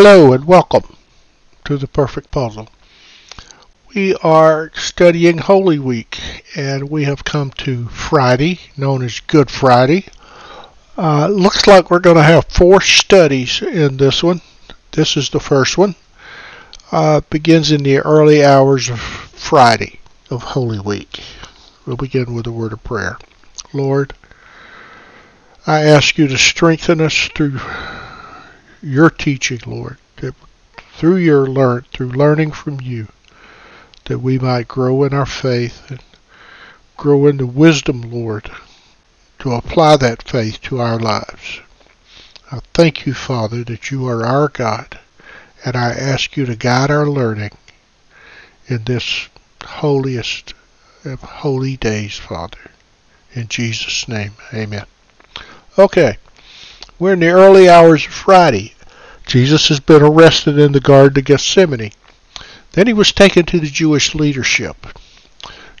Hello and welcome to the Perfect Puzzle. We are studying Holy Week and we have come to Friday, known as Good Friday. Uh, looks like we're going to have four studies in this one. This is the first one. Uh, begins in the early hours of Friday of Holy Week. We'll begin with a word of prayer. Lord, I ask you to strengthen us through your teaching, Lord, that through your learn through learning from you, that we might grow in our faith and grow in the wisdom, Lord, to apply that faith to our lives. I thank you, Father, that you are our God, and I ask you to guide our learning in this holiest of holy days, Father. In Jesus' name, amen. Okay. We're in the early hours of Friday. Jesus has been arrested in the Garden of Gethsemane. Then he was taken to the Jewish leadership.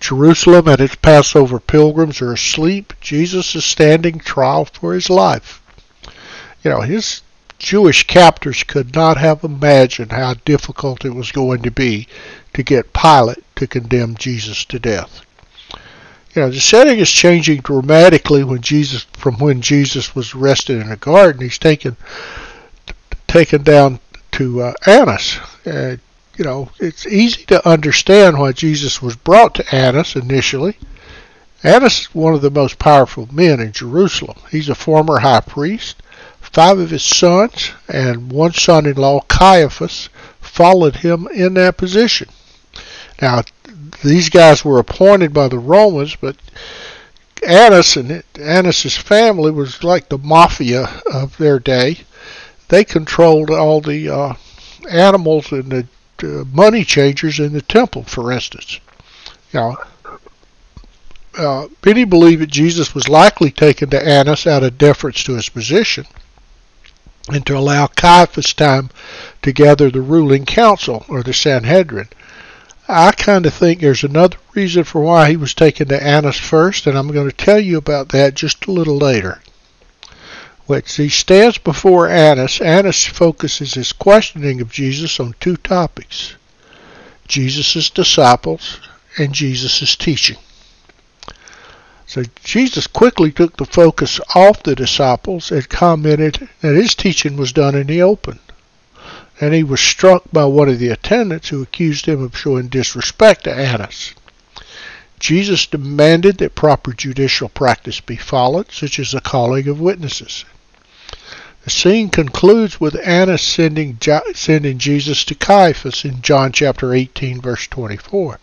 Jerusalem and its Passover pilgrims are asleep. Jesus is standing trial for his life. You know, his Jewish captors could not have imagined how difficult it was going to be to get Pilate to condemn Jesus to death. You know, the setting is changing dramatically when Jesus from when Jesus was arrested in a garden. He's taken taken down to uh, Annas. You know, it's easy to understand why Jesus was brought to Annas initially. Annas is one of the most powerful men in Jerusalem. He's a former high priest. Five of his sons and one son-in-law, Caiaphas, followed him in that position. Now, these guys were appointed by the Romans, but Annas and Annas's family was like the mafia of their day. They controlled all the uh, animals and the uh, money changers in the temple, for instance. Now, uh, many believe that Jesus was likely taken to Annas out of deference to his position and to allow Caiaphas time to gather the ruling council or the Sanhedrin. I kind of think there's another reason for why he was taken to Annas first, and I'm going to tell you about that just a little later. When he stands before Annas, Annas focuses his questioning of Jesus on two topics Jesus' disciples and Jesus' teaching. So Jesus quickly took the focus off the disciples and commented that his teaching was done in the open and he was struck by one of the attendants who accused him of showing disrespect to Annas. Jesus demanded that proper judicial practice be followed, such as the calling of witnesses. The scene concludes with Annas sending, sending Jesus to Caiaphas in John chapter 18, verse 24.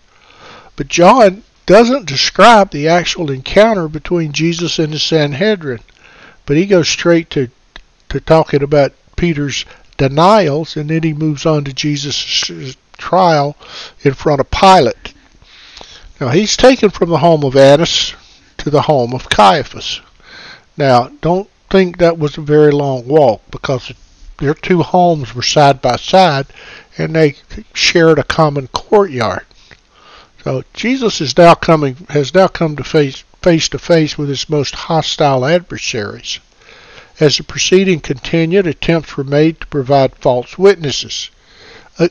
But John doesn't describe the actual encounter between Jesus and the Sanhedrin, but he goes straight to, to talking about Peter's denials, and then he moves on to Jesus' trial in front of Pilate. Now, he's taken from the home of Annas to the home of Caiaphas. Now, don't think that was a very long walk because their two homes were side by side and they shared a common courtyard. So Jesus is now coming has now come to face face to face with his most hostile adversaries. As the proceeding continued, attempts were made to provide false witnesses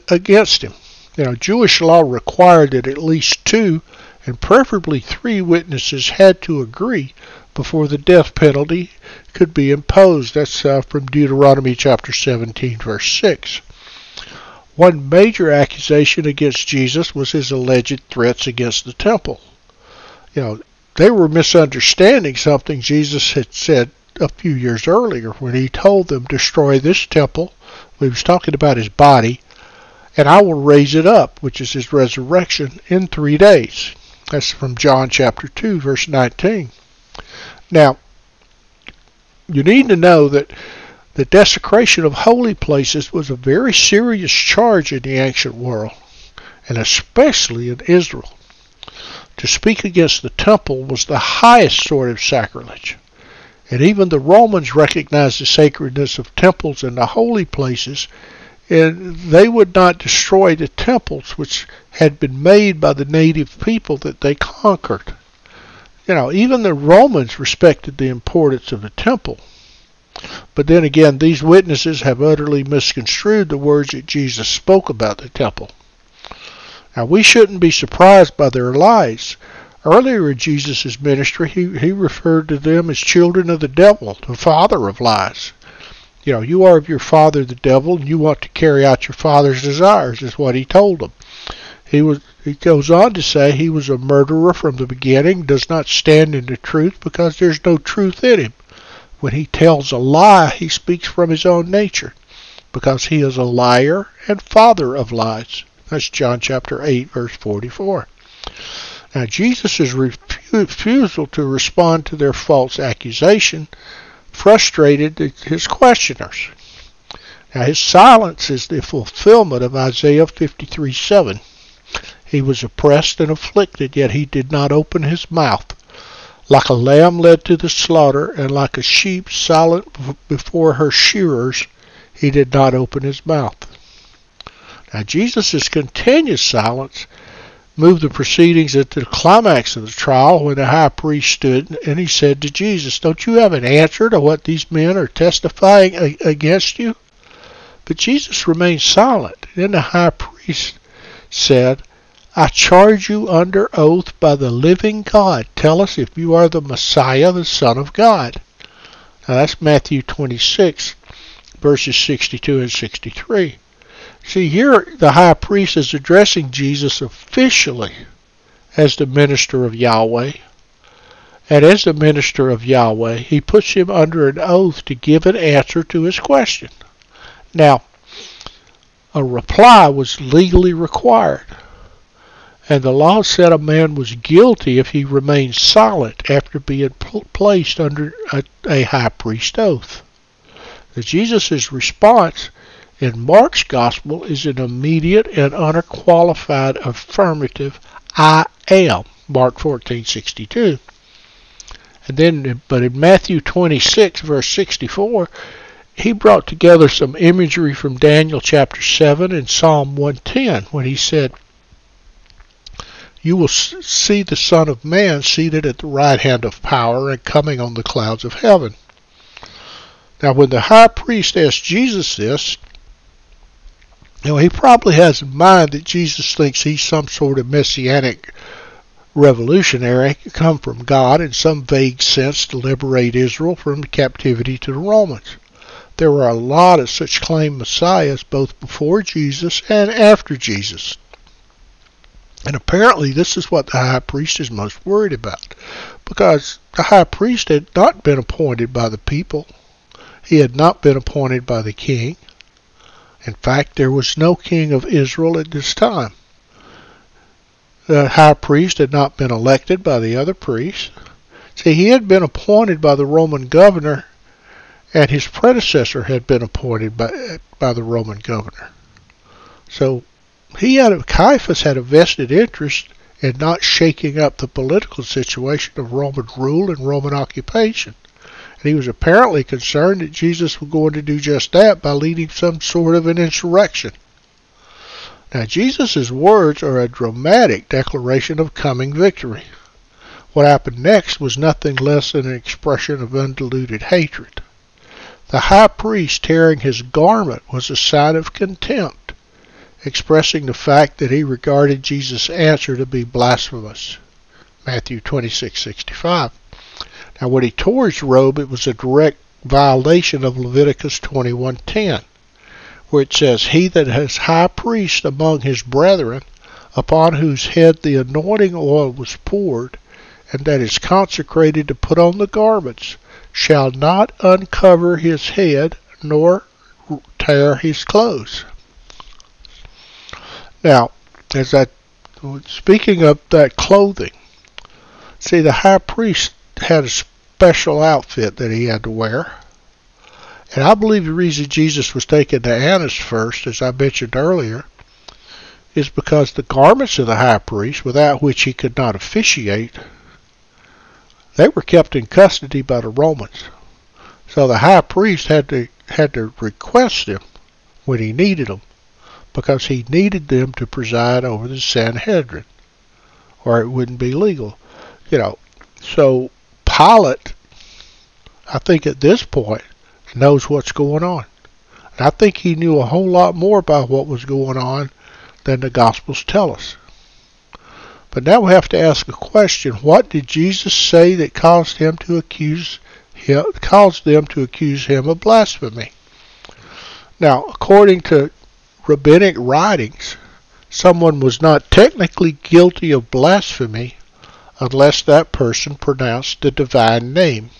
against him. Know, Jewish law required that at least two and preferably three witnesses had to agree before the death penalty could be imposed. That's uh, from Deuteronomy chapter 17, verse 6. One major accusation against Jesus was his alleged threats against the temple. You know, they were misunderstanding something Jesus had said a few years earlier when he told them, Destroy this temple. He was talking about his body, and I will raise it up, which is his resurrection, in three days. That's from John chapter 2, verse 19. Now, you need to know that the desecration of holy places was a very serious charge in the ancient world, and especially in Israel. To speak against the temple was the highest sort of sacrilege. And even the Romans recognized the sacredness of temples and the holy places, and they would not destroy the temples which had been made by the native people that they conquered. You know, even the Romans respected the importance of the temple. But then again, these witnesses have utterly misconstrued the words that Jesus spoke about the temple. Now, we shouldn't be surprised by their lies. Earlier in Jesus' ministry, he, he referred to them as children of the devil, the father of lies. You know, you are of your father the devil, and you want to carry out your father's desires, is what he told them. He was he goes on to say he was a murderer from the beginning, does not stand in the truth because there's no truth in him. When he tells a lie, he speaks from his own nature, because he is a liar and father of lies. That's John chapter 8, verse 44. Now, Jesus' refusal to respond to their false accusation frustrated his questioners. Now, his silence is the fulfillment of Isaiah 53 7. He was oppressed and afflicted, yet he did not open his mouth. Like a lamb led to the slaughter, and like a sheep silent before her shearers, he did not open his mouth. Now, Jesus' continuous silence moved the proceedings at the climax of the trial when the high priest stood and he said to Jesus, Don't you have an answer to what these men are testifying against you? But Jesus remained silent. Then the high priest said, I charge you under oath by the living God. Tell us if you are the Messiah, the Son of God. Now that's Matthew 26, verses 62 and 63. See, here the high priest is addressing Jesus officially as the minister of Yahweh. And as the minister of Yahweh, he puts him under an oath to give an answer to his question. Now, a reply was legally required. And the law said a man was guilty if he remained silent after being pl- placed under a, a high priest oath. Now, Jesus' response in Mark's gospel is an immediate and unqualified affirmative I am Mark 14:62 and then but in Matthew 26 verse 64 he brought together some imagery from Daniel chapter 7 and Psalm 110 when he said you will see the Son of Man seated at the right hand of power and coming on the clouds of heaven. Now, when the high priest asked Jesus this, know, he probably has in mind that Jesus thinks he's some sort of messianic revolutionary come from God in some vague sense to liberate Israel from captivity to the Romans. There were a lot of such claimed messiahs both before Jesus and after Jesus. And apparently this is what the high priest is most worried about because the high priest had not been appointed by the people. He had not been appointed by the king. In fact, there was no king of Israel at this time. The high priest had not been elected by the other priests. See, he had been appointed by the Roman governor, and his predecessor had been appointed by, by the Roman governor. So he had Caiaphas had a vested interest in not shaking up the political situation of Roman rule and Roman occupation. He was apparently concerned that Jesus was going to do just that by leading some sort of an insurrection. Now, Jesus' words are a dramatic declaration of coming victory. What happened next was nothing less than an expression of undiluted hatred. The high priest tearing his garment was a sign of contempt, expressing the fact that he regarded Jesus' answer to be blasphemous. Matthew 26:65. Now, when he tore his robe, it was a direct violation of Leviticus 21:10, where it says, "He that is high priest among his brethren, upon whose head the anointing oil was poured, and that is consecrated to put on the garments, shall not uncover his head nor tear his clothes." Now, as I speaking of that clothing, see the high priest had a special outfit that he had to wear. And I believe the reason Jesus was taken to Annas first, as I mentioned earlier, is because the garments of the high priest, without which he could not officiate, they were kept in custody by the Romans. So the high priest had to had to request them when he needed them, because he needed them to preside over the Sanhedrin, or it wouldn't be legal. You know, so Pilate, I think at this point, knows what's going on. And I think he knew a whole lot more about what was going on than the Gospels tell us. But now we have to ask a question. What did Jesus say that caused him to accuse him, caused them to accuse him of blasphemy? Now, according to rabbinic writings, someone was not technically guilty of blasphemy unless that person pronounced the divine name.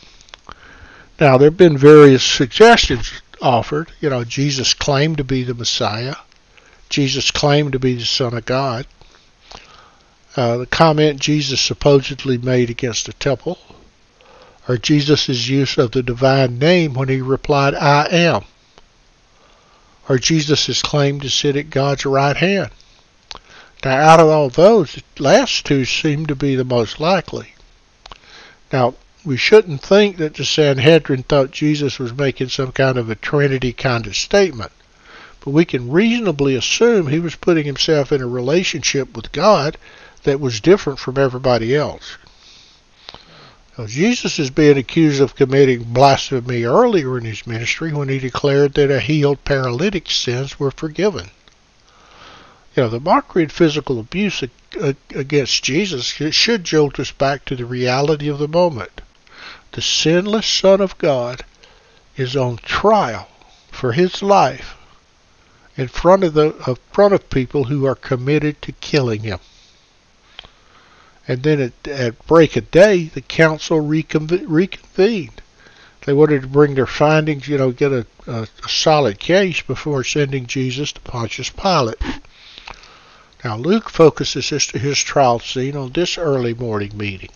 Now, there have been various suggestions offered. You know, Jesus claimed to be the Messiah. Jesus claimed to be the Son of God. Uh, the comment Jesus supposedly made against the temple, or Jesus' use of the divine name when he replied, I am, or Jesus' claim to sit at God's right hand. Now, out of all those, the last two seem to be the most likely. Now, we shouldn't think that the Sanhedrin thought Jesus was making some kind of a Trinity kind of statement, but we can reasonably assume he was putting himself in a relationship with God that was different from everybody else. Now, Jesus is being accused of committing blasphemy earlier in his ministry when he declared that a healed paralytic's sins were forgiven. You know, the mockery and physical abuse against Jesus should jolt us back to the reality of the moment. The sinless Son of God is on trial for his life in front of the in front of people who are committed to killing him. And then at, at break of day, the council reconvened. They wanted to bring their findings, you know, get a, a, a solid case before sending Jesus to Pontius Pilate. Now, Luke focuses his, his trial scene on this early morning meeting.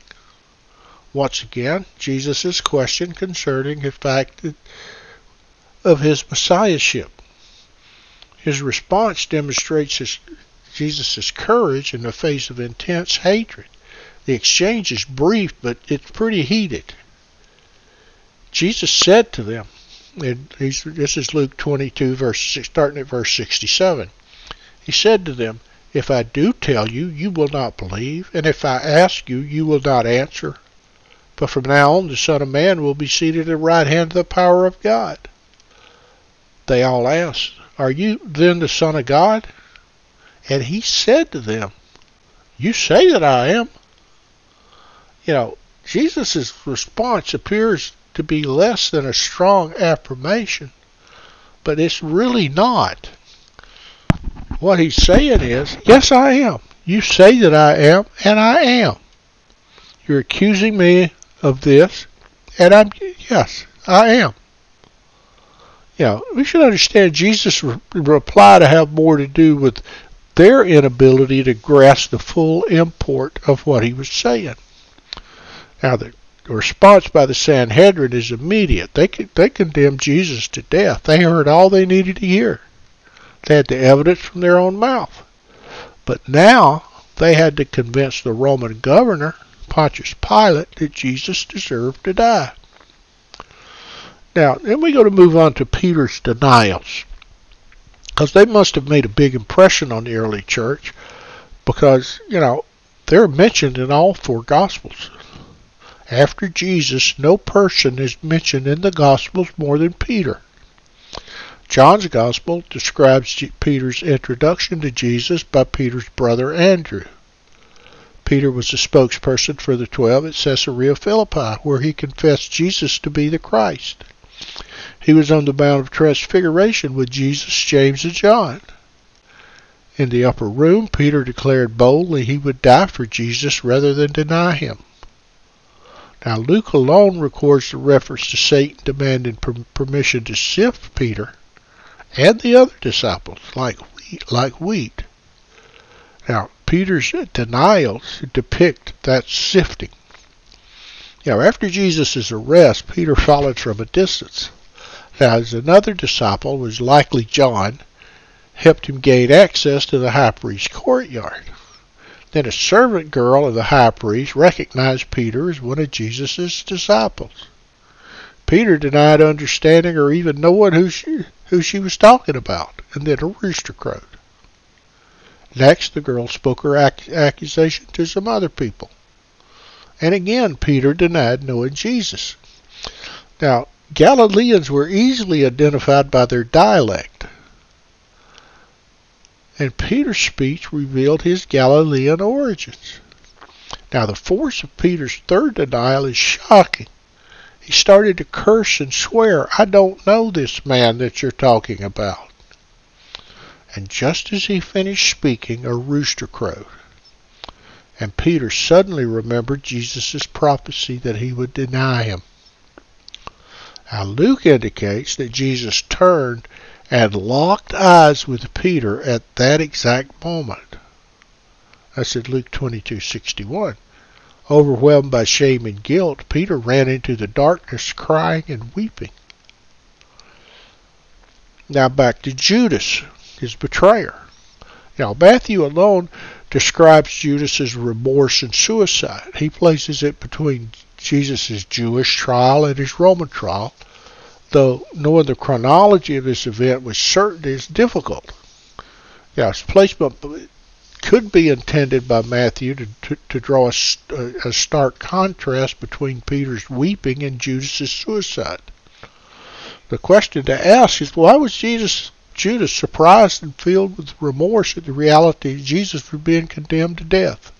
Once again, Jesus' is questioned concerning the fact of his messiahship. His response demonstrates his, Jesus' courage in the face of intense hatred. The exchange is brief, but it's pretty heated. Jesus said to them, and this is Luke 22, verse starting at verse 67. He said to them, If I do tell you, you will not believe, and if I ask you, you will not answer. But from now on, the Son of Man will be seated at the right hand of the power of God. They all asked, Are you then the Son of God? And he said to them, You say that I am you know, Jesus' response appears to be less than a strong affirmation, but it's really not. What he's saying is, yes, I am. You say that I am, and I am. You're accusing me of this, and I'm, yes, I am. You know, we should understand Jesus' re- reply to have more to do with their inability to grasp the full import of what he was saying. Now, the response by the Sanhedrin is immediate. They, they condemned Jesus to death. They heard all they needed to hear. They had the evidence from their own mouth. But now they had to convince the Roman governor, Pontius Pilate, that Jesus deserved to die. Now, then we go to move on to Peter's denials. Because they must have made a big impression on the early church. Because, you know, they're mentioned in all four Gospels. After Jesus, no person is mentioned in the Gospels more than Peter. John's Gospel describes Peter's introduction to Jesus by Peter's brother Andrew. Peter was the spokesperson for the twelve at Caesarea Philippi, where he confessed Jesus to be the Christ. He was on the Mount of Transfiguration with Jesus, James, and John. In the upper room, Peter declared boldly he would die for Jesus rather than deny him. Now, Luke alone records the reference to Satan demanding per- permission to sift Peter and the other disciples like wheat, like wheat. Now, Peter's denials depict that sifting. Now, after Jesus' arrest, Peter followed from a distance. Now, as another disciple, was likely John, helped him gain access to the high priest's courtyard. Then a servant girl of the high priest recognized Peter as one of Jesus' disciples. Peter denied understanding or even knowing who she, who she was talking about, and then a rooster crowed. Next, the girl spoke her ac- accusation to some other people. And again, Peter denied knowing Jesus. Now, Galileans were easily identified by their dialect. And Peter's speech revealed his Galilean origins. Now, the force of Peter's third denial is shocking. He started to curse and swear, I don't know this man that you're talking about. And just as he finished speaking, a rooster crowed. And Peter suddenly remembered Jesus' prophecy that he would deny him. Now, Luke indicates that Jesus turned and locked eyes with Peter at that exact moment. That's in Luke 22:61. Overwhelmed by shame and guilt, Peter ran into the darkness crying and weeping. Now back to Judas, his betrayer. Now Matthew alone describes Judas's remorse and suicide. He places it between Jesus' Jewish trial and his Roman trial, though knowing the chronology of this event with certainty is difficult. Yeah, its placement could be intended by Matthew to, to, to draw a, a, stark contrast between Peter's weeping and Judas's suicide. The question to ask is why was Jesus Judas surprised and filled with remorse at the reality that Jesus was being condemned to death?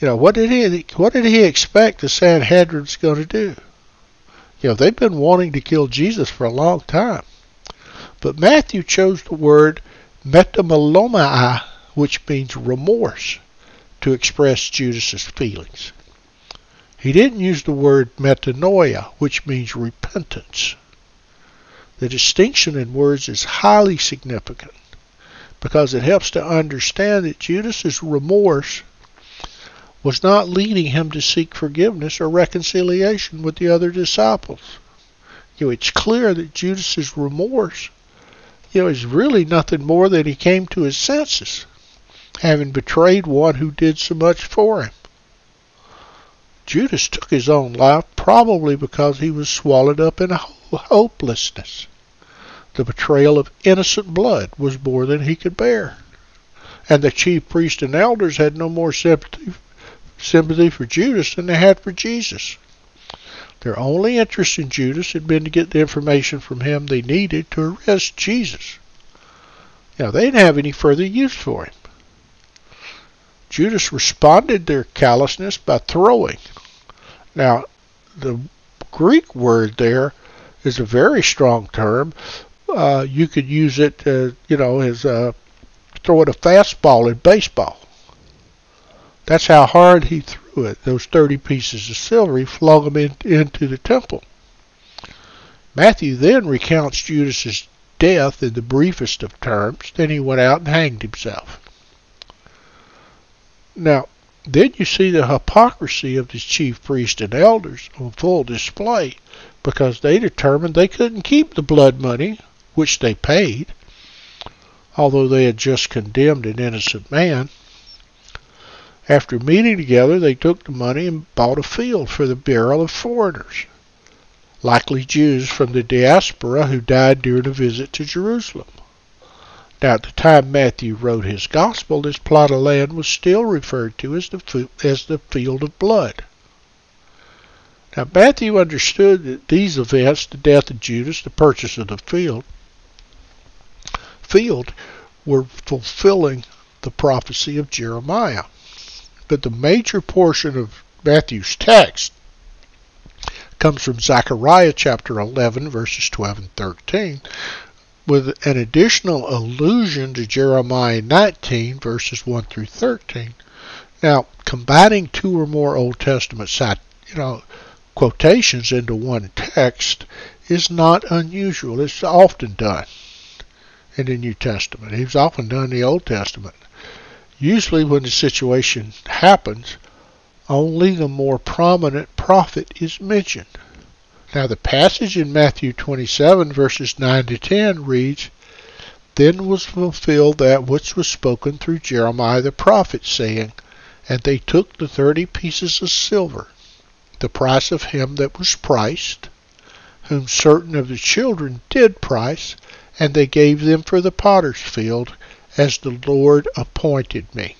You know, what did he what did he expect the Sanhedrin's going to do? You know, they've been wanting to kill Jesus for a long time. But Matthew chose the word metamelomai which means remorse, to express Judas's feelings. He didn't use the word metanoia, which means repentance. The distinction in words is highly significant because it helps to understand that Judas's remorse was not leading him to seek forgiveness or reconciliation with the other disciples. You know, it's clear that Judas's remorse, you know, is really nothing more than he came to his senses having betrayed one who did so much for him. Judas took his own life probably because he was swallowed up in hopelessness. The betrayal of innocent blood was more than he could bear. And the chief priests and elders had no more sympathy, sympathy for Judas than they had for Jesus. Their only interest in Judas had been to get the information from him they needed to arrest Jesus. Now, they didn't have any further use for him. Judas responded their callousness by throwing. Now, the Greek word there is a very strong term. Uh, you could use it, uh, you know, as uh, throwing a fastball in baseball. That's how hard he threw it. Those 30 pieces of silver, he flung them in, into the temple. Matthew then recounts Judas's death in the briefest of terms. Then he went out and hanged himself. Now, then you see the hypocrisy of the chief priests and elders on full display because they determined they couldn't keep the blood money which they paid, although they had just condemned an innocent man. After meeting together, they took the money and bought a field for the burial of foreigners, likely Jews from the diaspora who died during a visit to Jerusalem. Now, at the time Matthew wrote his gospel, this plot of land was still referred to as the, as the field of blood. Now, Matthew understood that these events, the death of Judas, the purchase of the field, field were fulfilling the prophecy of Jeremiah. But the major portion of Matthew's text comes from Zechariah chapter 11, verses 12 and 13, with an additional allusion to Jeremiah 19, verses 1 through 13. Now, combining two or more Old Testament you know, quotations into one text is not unusual. It's often done in the New Testament. It's often done in the Old Testament. Usually, when the situation happens, only the more prominent prophet is mentioned. Now, the passage in Matthew 27, verses 9 to 10 reads, Then was fulfilled that which was spoken through Jeremiah the prophet, saying, And they took the thirty pieces of silver, the price of him that was priced, whom certain of the children did price, and they gave them for the potter's field, as the Lord appointed me.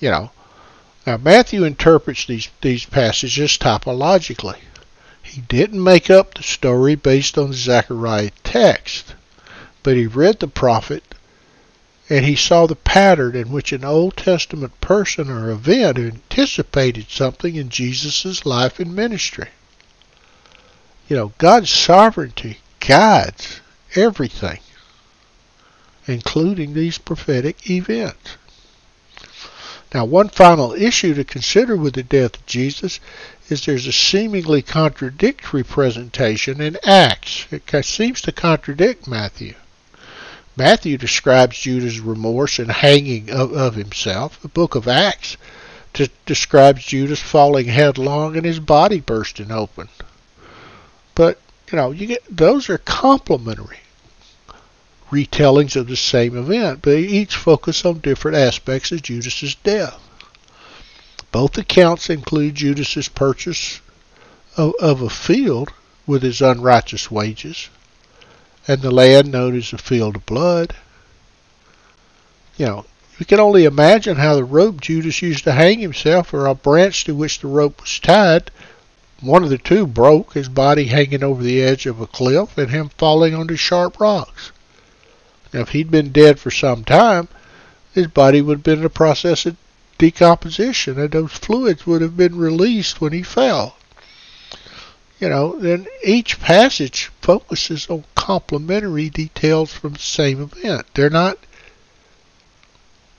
You know, now Matthew interprets these, these passages typologically He didn't make up the story based on the Zechariah text, but he read the prophet and he saw the pattern in which an Old Testament person or event anticipated something in Jesus' life and ministry. You know, God's sovereignty guides everything, including these prophetic events. Now, one final issue to consider with the death of Jesus is there's a seemingly contradictory presentation in Acts. It seems to contradict Matthew. Matthew describes Judas' remorse and hanging of, of himself. The book of Acts describes Judas falling headlong and his body bursting open. But, you know, you get those are complementary retellings of the same event, but each focus on different aspects of Judas's death. Both accounts include Judas's purchase of, of a field with his unrighteous wages and the land known as the field of blood. You know, you can only imagine how the rope Judas used to hang himself or a branch to which the rope was tied. One of the two broke, his body hanging over the edge of a cliff and him falling onto sharp rocks. Now, if he'd been dead for some time, his body would have been in a process of decomposition and those fluids would have been released when he fell you know, then each passage focuses on complementary details from the same event. They're not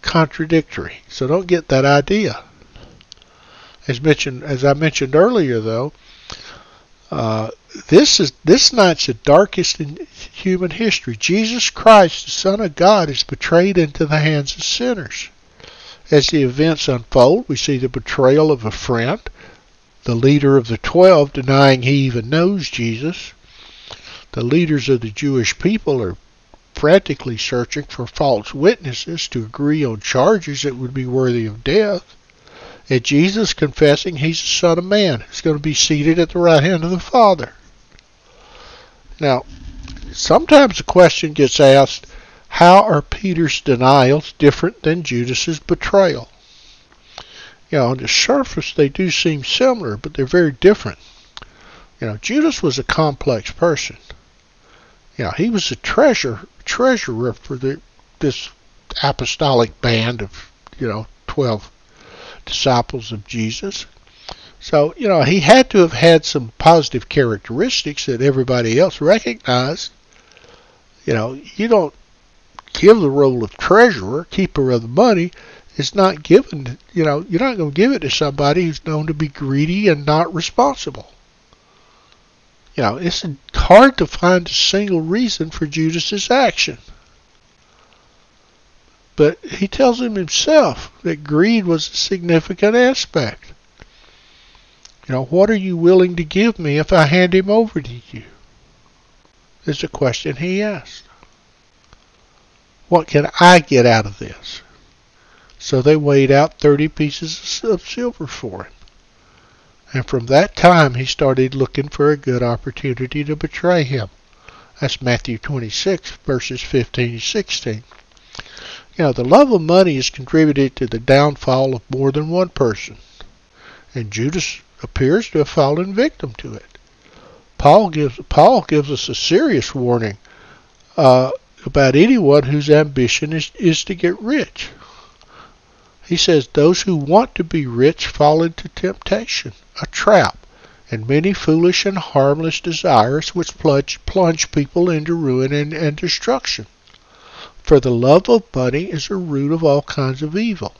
contradictory. So don't get that idea. As mentioned, as I mentioned earlier, though, uh, this is this night's the darkest in human history. Jesus Christ, the Son of God, is betrayed into the hands of sinners. As the events unfold, we see the betrayal of a friend, the leader of the twelve denying he even knows Jesus. The leaders of the Jewish people are frantically searching for false witnesses to agree on charges that would be worthy of death. And Jesus confessing he's the Son of Man. He's going to be seated at the right hand of the Father. Now, sometimes the question gets asked, how are Peter's denials different than Judas's betrayal? you know, on the surface they do seem similar, but they're very different. You know, Judas was a complex person. You know, he was a treasure treasurer for the this apostolic band of, you know, twelve disciples of Jesus. So, you know, he had to have had some positive characteristics that everybody else recognized. You know, you don't give the role of treasurer, keeper of the money, it's not given, you know, you're not going to give it to somebody who's known to be greedy and not responsible. You know, it's hard to find a single reason for Judas's action. But he tells him himself that greed was a significant aspect. You know, what are you willing to give me if I hand him over to you? Is a question he asked. What can I get out of this? So they weighed out 30 pieces of silver for him. And from that time he started looking for a good opportunity to betray him. That's Matthew 26, verses 15 and 16. You know, the love of money has contributed to the downfall of more than one person. And Judas appears to have fallen victim to it. Paul gives Paul gives us a serious warning uh, about anyone whose ambition is, is to get rich. He says, Those who want to be rich fall into temptation, a trap, and many foolish and harmless desires which plunge, plunge people into ruin and, and destruction. For the love of money is the root of all kinds of evil.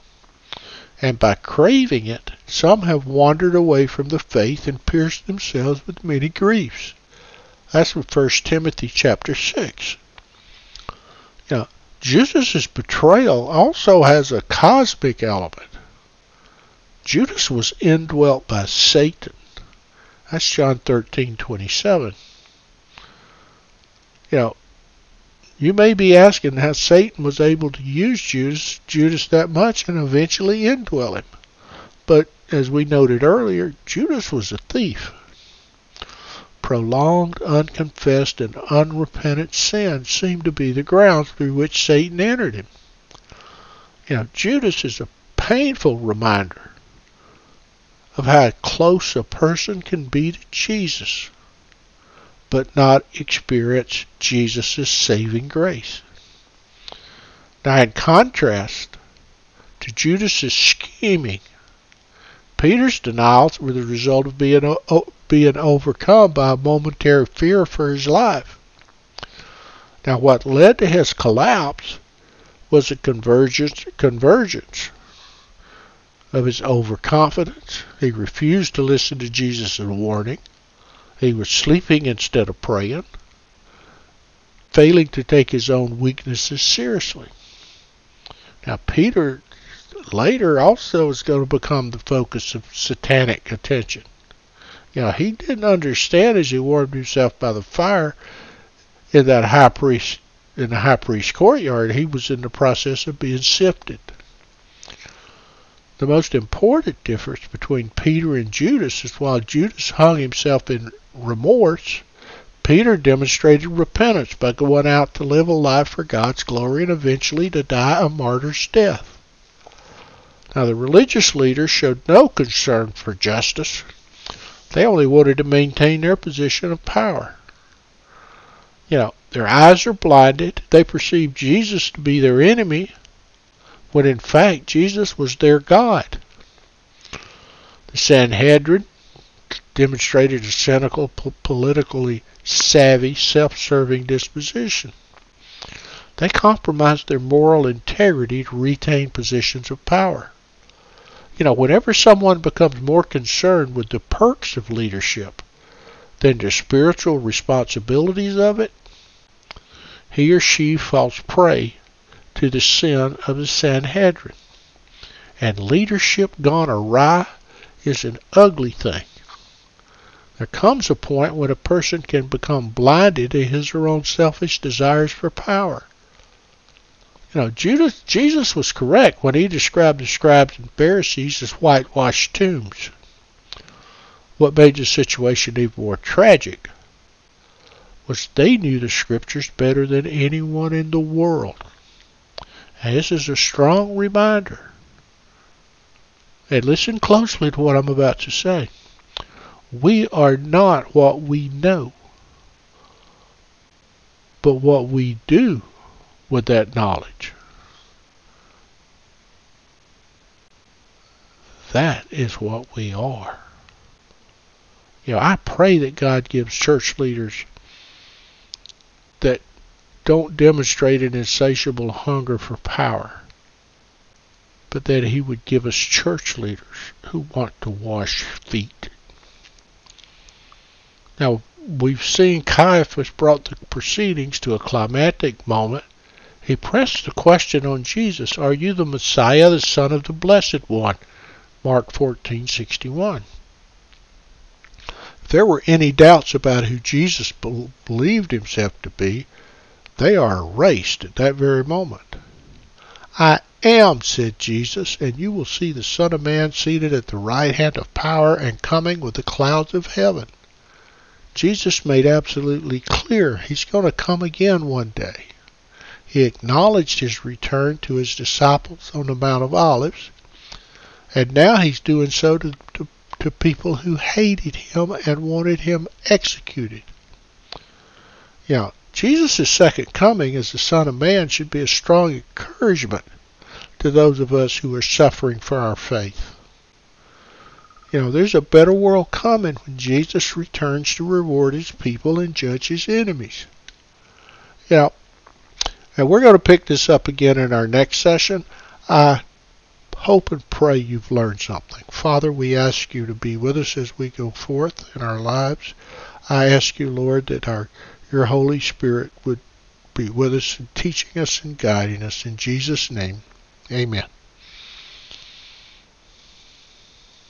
And by craving it, some have wandered away from the faith and pierced themselves with many griefs. That's from 1 Timothy chapter 6. You know, Judas's betrayal also has a cosmic element. Judas was indwelt by Satan. That's John 13:27. You know, you may be asking how Satan was able to use Judas, Judas that much and eventually indwell him. But as we noted earlier, Judas was a thief prolonged, unconfessed, and unrepentant sin seemed to be the grounds through which Satan entered him. You know, Judas is a painful reminder of how close a person can be to Jesus, but not experience Jesus' saving grace. Now, in contrast to Judas's scheming, Peter's denials were the result of being, being overcome by a momentary fear for his life. Now, what led to his collapse was a convergence, convergence of his overconfidence. He refused to listen to Jesus' warning. He was sleeping instead of praying, failing to take his own weaknesses seriously. Now, Peter later also is going to become the focus of satanic attention. Know, he didn't understand as he warmed himself by the fire in that high priest in the high priest courtyard, he was in the process of being sifted. The most important difference between Peter and Judas is while Judas hung himself in remorse, Peter demonstrated repentance by going out to live a life for God's glory and eventually to die a martyr's death. Now, the religious leaders showed no concern for justice. They only wanted to maintain their position of power. You know, their eyes are blinded. They perceive Jesus to be their enemy, when in fact Jesus was their God. The Sanhedrin demonstrated a cynical, politically savvy, self-serving disposition. They compromised their moral integrity to retain positions of power. You know, whenever someone becomes more concerned with the perks of leadership than the spiritual responsibilities of it, he or she falls prey to the sin of the Sanhedrin. And leadership gone awry is an ugly thing. There comes a point when a person can become blinded to his or her own selfish desires for power. You know, Judas, Jesus was correct when he described the scribes and Pharisees as whitewashed tombs. What made the situation even more tragic was they knew the scriptures better than anyone in the world. And this is a strong reminder. And listen closely to what I'm about to say. We are not what we know, but what we do with that knowledge. That is what we are. You know, I pray that God gives church leaders don't demonstrate an insatiable hunger for power, but that He would give us church leaders who want to wash feet. Now, we've seen Caiaphas brought the proceedings to a climactic moment. He pressed the question on Jesus, Are you the Messiah, the Son of the Blessed One? Mark 14:61. If there were any doubts about who Jesus believed himself to be, they are erased at that very moment. I am, said Jesus, and you will see the Son of Man seated at the right hand of power and coming with the clouds of heaven. Jesus made absolutely clear he's going to come again one day. He acknowledged his return to his disciples on the Mount of Olives, and now he's doing so to, to to people who hated him and wanted him executed. Know, Jesus' second coming as the Son of Man should be a strong encouragement to those of us who are suffering for our faith. You know, there's a better world coming when Jesus returns to reward his people and judge his enemies. Know, and we're going to pick this up again in our next session. I hope and pray you've learned something. Father, we ask you to be with us as we go forth in our lives. I ask you, Lord, that our your Holy Spirit would be with us and teaching us and guiding us. In Jesus' name, amen.